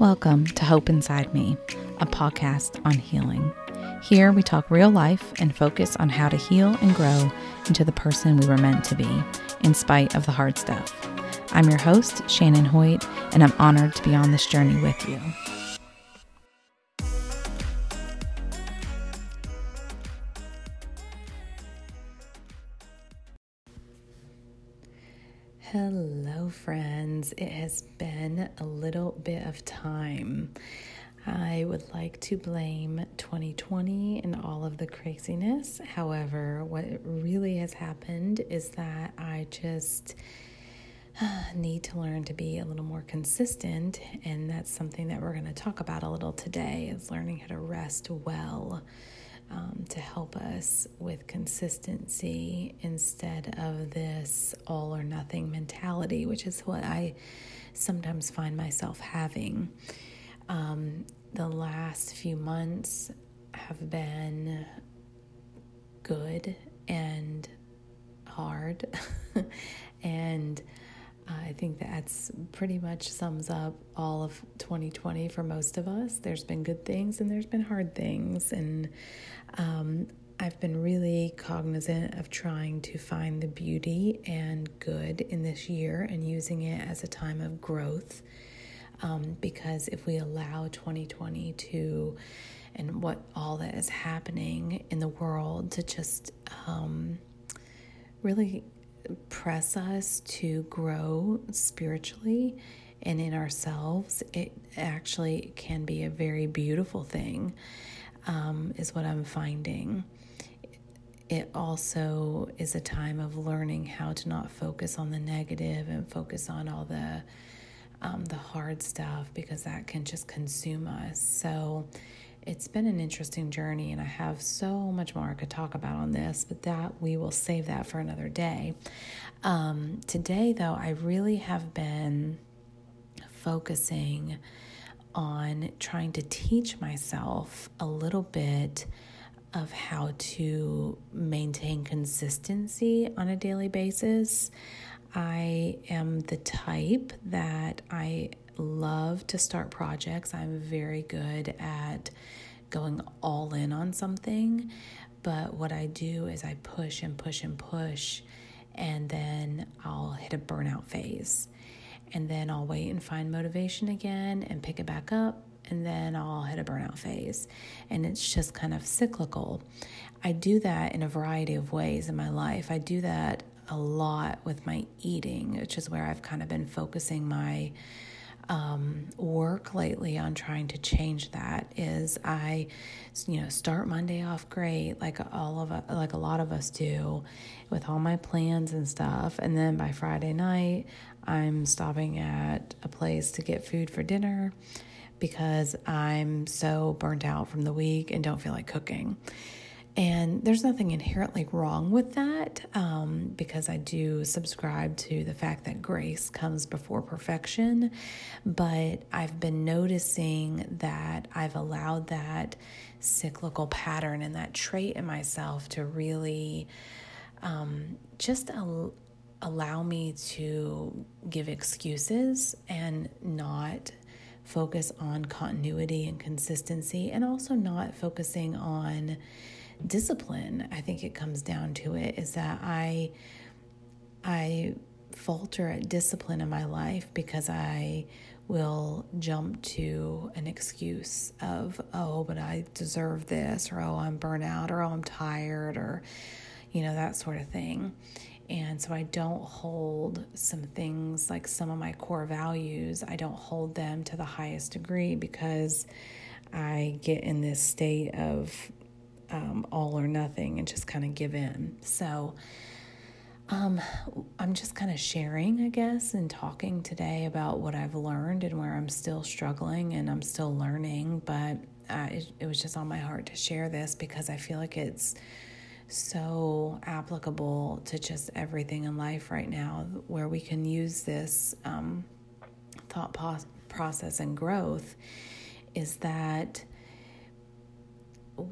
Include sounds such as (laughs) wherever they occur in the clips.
Welcome to Hope Inside Me, a podcast on healing. Here we talk real life and focus on how to heal and grow into the person we were meant to be, in spite of the hard stuff. I'm your host, Shannon Hoyt, and I'm honored to be on this journey with you. Of time. I would like to blame 2020 and all of the craziness. However, what really has happened is that I just (sighs) need to learn to be a little more consistent, and that's something that we're going to talk about a little today is learning how to rest well um, to help us with consistency instead of this all or nothing mentality, which is what I sometimes find myself having. Um, the last few months have been good and hard, (laughs) and I think that's pretty much sums up all of 2020 for most of us. There's been good things and there's been hard things. And um, I've been really cognizant of trying to find the beauty and good in this year and using it as a time of growth. Um, because if we allow 2020 to, and what all that is happening in the world to just um, really press us to grow spiritually and in ourselves, it actually can be a very beautiful thing, um, is what I'm finding. It also is a time of learning how to not focus on the negative and focus on all the um, the hard stuff because that can just consume us. So it's been an interesting journey, and I have so much more I could talk about on this, but that we will save that for another day. Um, today, though, I really have been focusing on trying to teach myself a little bit of how to maintain consistency on a daily basis. I am the type that I love to start projects. I'm very good at going all in on something. But what I do is I push and push and push, and then I'll hit a burnout phase. And then I'll wait and find motivation again and pick it back up, and then I'll hit a burnout phase. And it's just kind of cyclical. I do that in a variety of ways in my life. I do that a lot with my eating, which is where I've kind of been focusing my um, work lately on trying to change that is I, you know, start Monday off great, like all of like a lot of us do, with all my plans and stuff, and then by Friday night, I'm stopping at a place to get food for dinner because I'm so burnt out from the week and don't feel like cooking. And there's nothing inherently wrong with that um, because I do subscribe to the fact that grace comes before perfection. But I've been noticing that I've allowed that cyclical pattern and that trait in myself to really um, just al- allow me to give excuses and not focus on continuity and consistency, and also not focusing on discipline. I think it comes down to it is that i i falter at discipline in my life because i will jump to an excuse of oh but i deserve this or oh i'm burnout or oh i'm tired or you know that sort of thing and so I don't hold some things like some of my core values, I don't hold them to the highest degree because I get in this state of um, all or nothing and just kind of give in. So um, I'm just kind of sharing, I guess, and talking today about what I've learned and where I'm still struggling and I'm still learning. But uh, it, it was just on my heart to share this because I feel like it's so applicable to just everything in life right now, where we can use this um, thought process and growth. Is that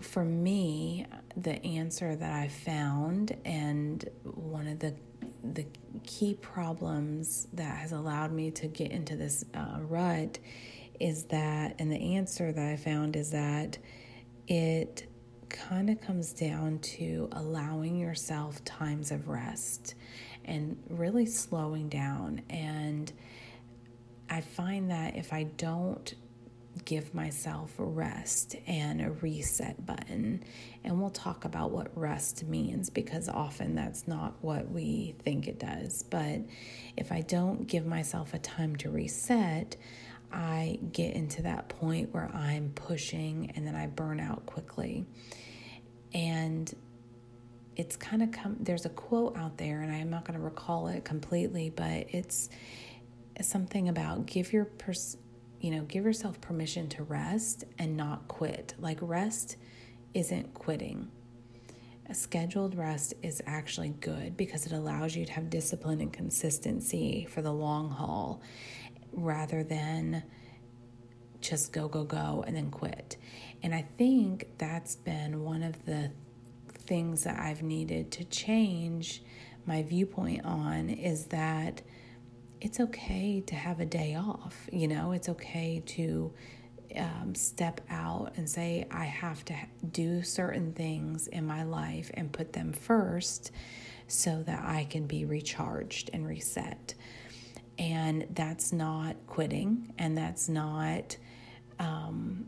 for me, the answer that I found, and one of the the key problems that has allowed me to get into this uh, rut, is that, and the answer that I found is that it kind of comes down to allowing yourself times of rest and really slowing down. And I find that if I don't give myself rest and a reset button. And we'll talk about what rest means because often that's not what we think it does. But if I don't give myself a time to reset, I get into that point where I'm pushing and then I burn out quickly. And it's kind of come, there's a quote out there, and I'm not going to recall it completely, but it's something about give your pers- you know give yourself permission to rest and not quit. Like rest isn't quitting. A scheduled rest is actually good because it allows you to have discipline and consistency for the long haul rather than just go, go, go, and then quit. And I think that's been one of the things that I've needed to change my viewpoint on is that it's okay to have a day off. You know, it's okay to um, step out and say, I have to do certain things in my life and put them first so that I can be recharged and reset. And that's not quitting and that's not, um,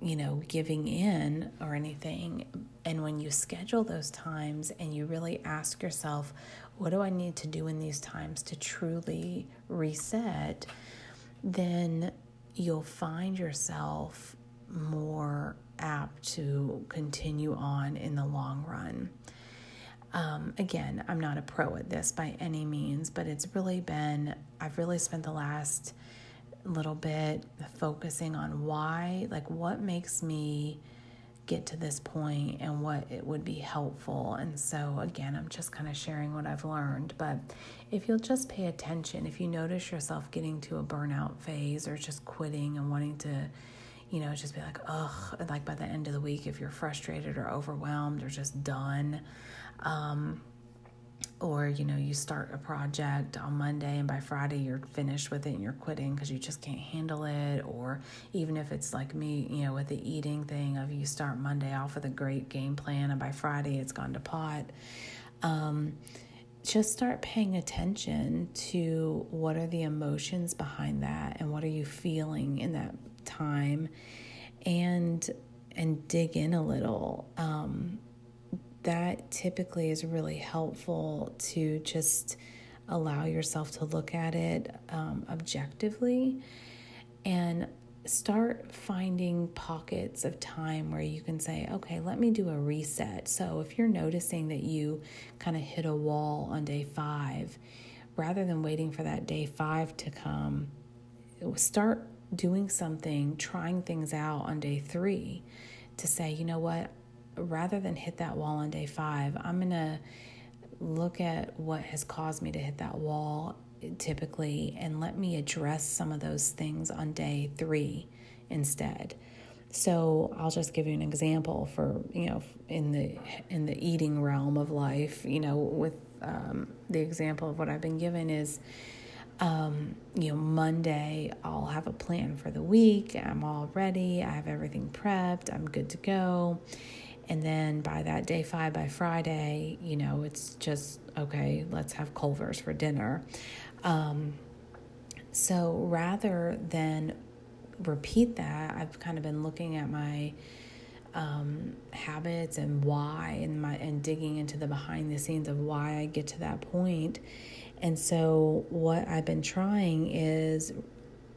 you know, giving in or anything. And when you schedule those times and you really ask yourself, what do I need to do in these times to truly reset? Then you'll find yourself more apt to continue on in the long run. Um, again, I'm not a pro at this by any means, but it's really been, I've really spent the last little bit focusing on why, like, what makes me get to this point and what it would be helpful. And so, again, I'm just kind of sharing what I've learned. But if you'll just pay attention, if you notice yourself getting to a burnout phase or just quitting and wanting to, you know, just be like, ugh, like by the end of the week, if you're frustrated or overwhelmed or just done, um, or you know you start a project on monday and by friday you're finished with it and you're quitting because you just can't handle it. Or even if it's like me you know with the eating thing of you start monday off with a great game plan and by friday it's gone to pot. Um, just start paying attention to what are the emotions behind that and what are you feeling in that time and and dig in a little. Um, that typically is really helpful to just allow yourself to look at it um, objectively and start finding pockets of time where you can say, okay, let me do a reset. So if you're noticing that you kind of hit a wall on day five, rather than waiting for that day five to come, start doing something, trying things out on day three to say, you know what, rather than hit that wall on day five, I'm going to look at what has caused me to hit that wall typically and let me address some of those things on day three instead. So I'll just give you an example for you know in the in the eating realm of life. You know, with um, the example of what I've been given is, um, you know, Monday I'll have a plan for the week. I'm all ready. I have everything prepped. I'm good to go. And then by that day five, by Friday, you know, it's just, okay, let's have Culver's for dinner. Um, so rather than repeat that, I've kind of been looking at my um, habits and why and my and digging into the behind the scenes of why I get to that point. And so what I've been trying is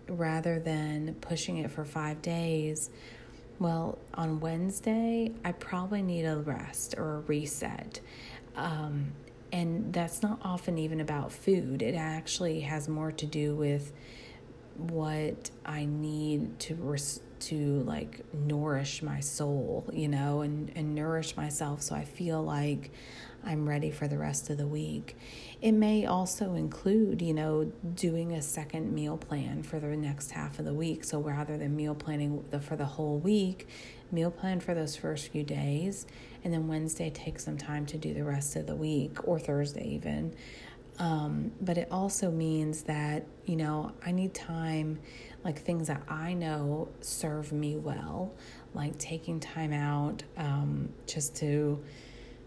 rather than pushing it for five days, well, on Wednesday, I probably need a rest or a reset. Um, and that's not often even about food, it actually has more to do with what I need to res- to like nourish my soul, you know, and, and nourish myself so I feel like I'm ready for the rest of the week. It may also include, you know, doing a second meal plan for the next half of the week. So rather than meal planning for the whole week, meal plan for those first few days, and then Wednesday take some time to do the rest of the week or Thursday even. Um, but it also means that, you know, I need time, like things that I know serve me well, like taking time out um, just to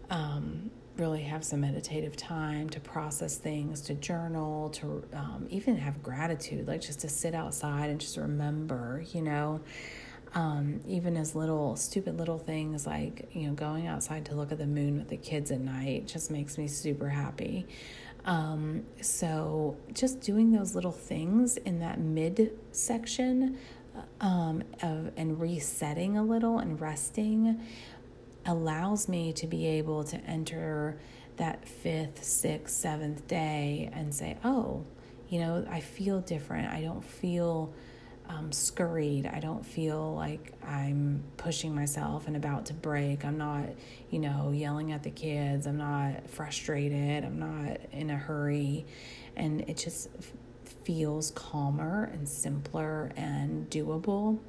um, really have some meditative time to process things, to journal, to um, even have gratitude, like just to sit outside and just remember, you know. Um, even as little stupid little things like you know going outside to look at the moon with the kids at night just makes me super happy um, so just doing those little things in that mid section um, of, and resetting a little and resting allows me to be able to enter that fifth, sixth, seventh day and say, oh, you know, I feel different. I don't feel um, scurried. I don't feel like I'm pushing myself and about to break. I'm not, you know, yelling at the kids. I'm not frustrated. I'm not in a hurry. And it just feels calmer and simpler and doable.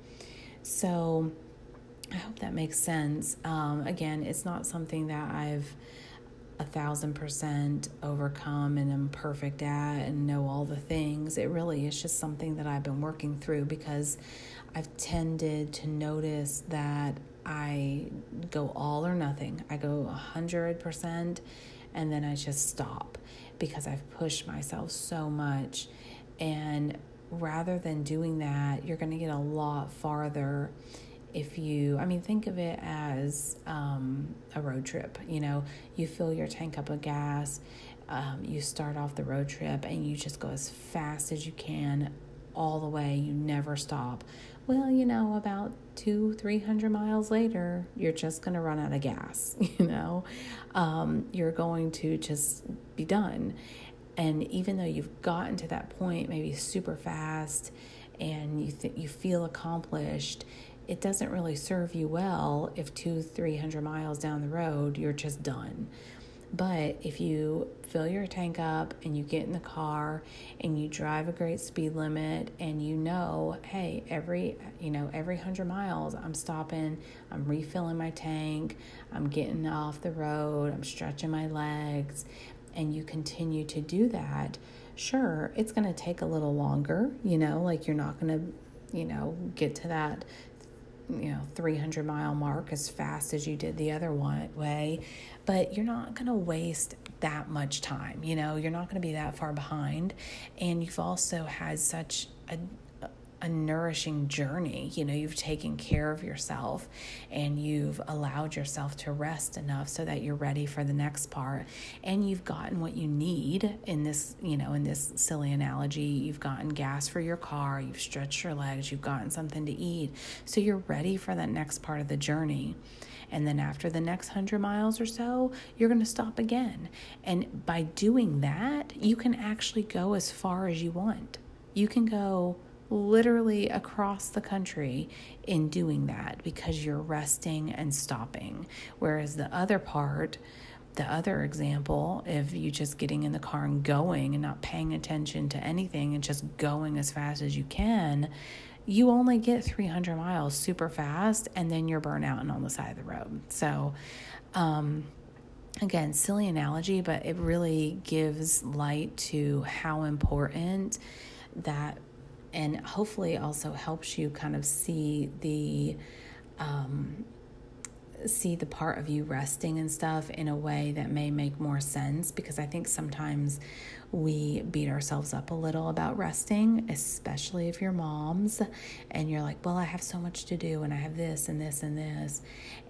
So I hope that makes sense. Um, again, it's not something that I've a thousand percent overcome and am perfect at and know all the things. It really is just something that I've been working through because I've tended to notice that I go all or nothing. I go a hundred percent and then I just stop because I've pushed myself so much. And rather than doing that, you're going to get a lot farther if you, I mean, think of it as um, a road trip. You know, you fill your tank up with gas, um, you start off the road trip, and you just go as fast as you can all the way. You never stop. Well, you know, about two, three hundred miles later, you're just going to run out of gas. (laughs) You know, um, you're going to just be done. And even though you've gotten to that point, maybe super fast, and you th- you feel accomplished, it doesn't really serve you well if two, three hundred miles down the road you're just done. But if you fill your tank up and you get in the car and you drive a great speed limit and you know, hey, every you know, every 100 miles I'm stopping, I'm refilling my tank, I'm getting off the road, I'm stretching my legs and you continue to do that, sure, it's going to take a little longer, you know, like you're not going to, you know, get to that you know 300 mile mark as fast as you did the other one way. But you're not going to waste that much time you know? You're not going to be that far behind. And you've also had such a a nourishing journey. You know, you've taken care of yourself and you've allowed yourself to rest enough so that you're ready for the next part. And you've gotten what you need in this, you know, in this silly analogy. You've gotten gas for your car, you've stretched your legs, you've gotten something to eat. So you're ready for that next part of the journey. And then after the next 100 miles or so, you're going to stop again. And by doing that, you can actually go as far as you want. You can go literally across the country in doing that because you're resting and stopping. Whereas the other part, the other example, if you just getting in the car and going and not paying attention to anything and just going as fast as you can, you only get 300 miles super fast and then you're burnt out and on the side of the road. So, um, again, silly analogy, but it really gives light to how important that and hopefully also helps you kind of see the um, see the part of you resting and stuff in a way that may make more sense because I think sometimes we beat ourselves up a little about resting, especially if you're moms and you're like, well, I have so much to do and I have this and this and this.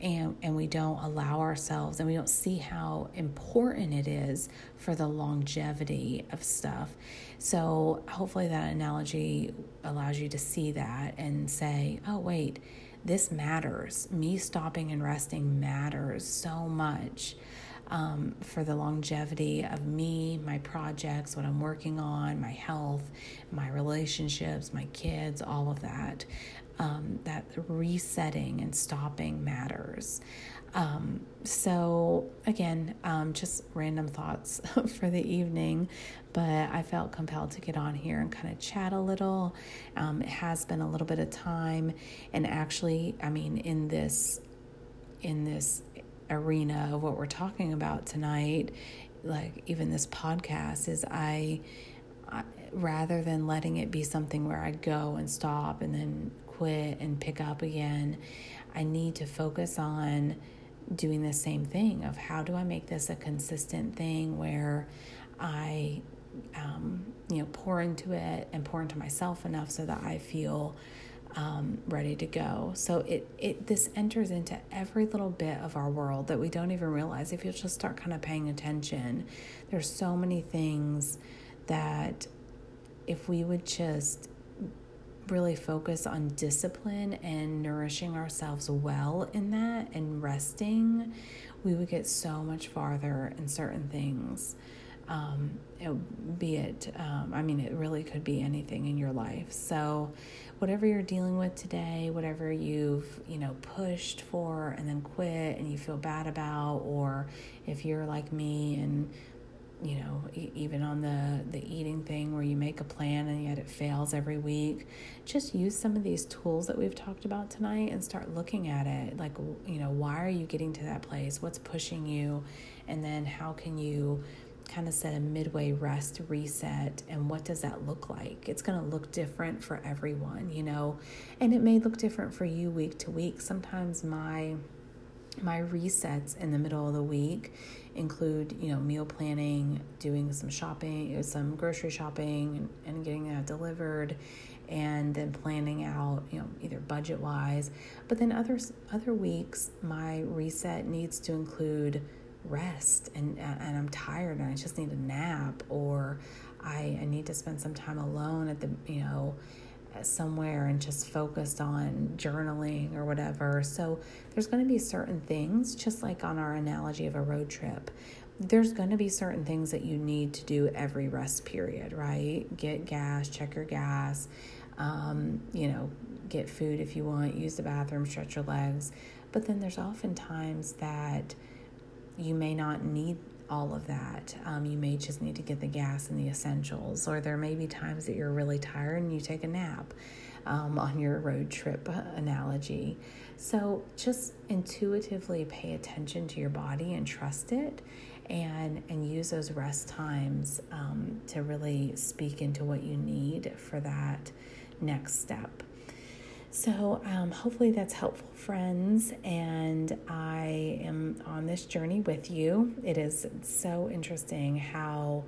And, and we don't allow ourselves and we don't see how important it is for the longevity of stuff. So hopefully that analogy allows you to see that and say, oh, wait this matters. Me stopping and resting matters so much um, for the longevity of me, my projects, what I'm working on, my health, my relationships, my kids, all of that. Um, that resetting and stopping matters. Um, so, again, um, just random thoughts (laughs) for the evening, but I felt compelled to get on here and kind of chat a little. Um, it has been a little bit of time, and actually, I mean, in this in this arena of what we're talking about tonight, like even this podcast is I, I rather than letting it be something where I go and stop and then quit and pick up again, I need to focus on doing the same thing of how do I make this a consistent thing where I um, you know pour into it and pour into myself enough so that I feel um, ready to go. So it it this enters into every little bit of our world that we don't even realize. If you just start kind of paying attention, there's so many things that if we would just really focus on discipline and nourishing ourselves well in that and resting, we would get so much farther in certain things. Um, it, be it, um, I mean, it really could be anything in your life. So, whatever you're dealing with today, whatever you've, you know, pushed for and then quit and you feel bad about, or if you're like me and you know, even on the the eating thing where you make a plan and yet it fails every week, just use some of these tools that we've talked about tonight and start looking at it. Like, you know, why are you getting to that place? What's pushing you? And then how can you kind of set a midway rest reset and what does that look like it's going to look different for everyone you know and it may look different for you week to week sometimes my my resets in the middle of the week include you know meal planning doing some shopping uh, some grocery shopping and, and getting that delivered and then planning out you know either budget wise but then other other weeks my reset needs to include rest and and I'm tired and I just need a nap or I, I need to spend some time alone at the you know somewhere and just focused on journaling or whatever. So there's going to be certain things, just like on our analogy of a road trip, there's going to be certain things that you need to do every rest period, right? Get gas, check your gas, um, you know, get food if you want, use the bathroom, stretch your legs. But then there's often times that you may not need all of that. Um, you may just need to get the gas and the essentials, or there may be times that you're really tired and you take a nap um, on your road trip analogy. So just intuitively pay attention to your body and trust it. And, and use those rest times um, to really speak into what you need for that next step. So, um, hopefully, that's helpful, friends. And I am on this journey with you. It is so interesting how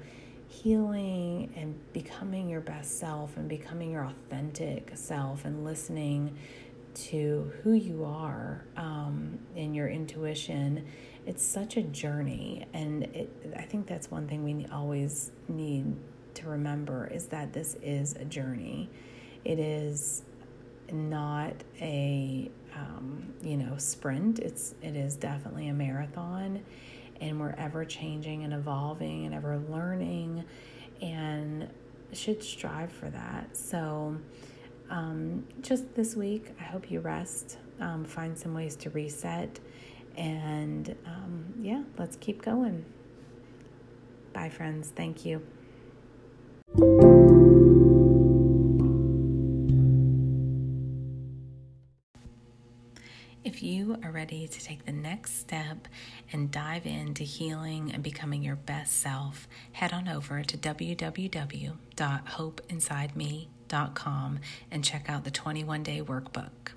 healing and becoming your best self and becoming your authentic self and listening to who you are um, and your intuition it's such a journey and it, i think that's one thing we always need to remember is that this is a journey it is not a um, you know sprint. It's it is definitely a marathon, and we're ever changing and evolving and ever learning, and should strive for that. So. Um, just this week, I hope you rest, um, find some ways to reset, and um, yeah, let's keep going. Bye, friends. Thank you. Ready to take the next step and dive into healing and becoming your best self, head on over to www.hopeinsideme.com and check out the 21 day workbook.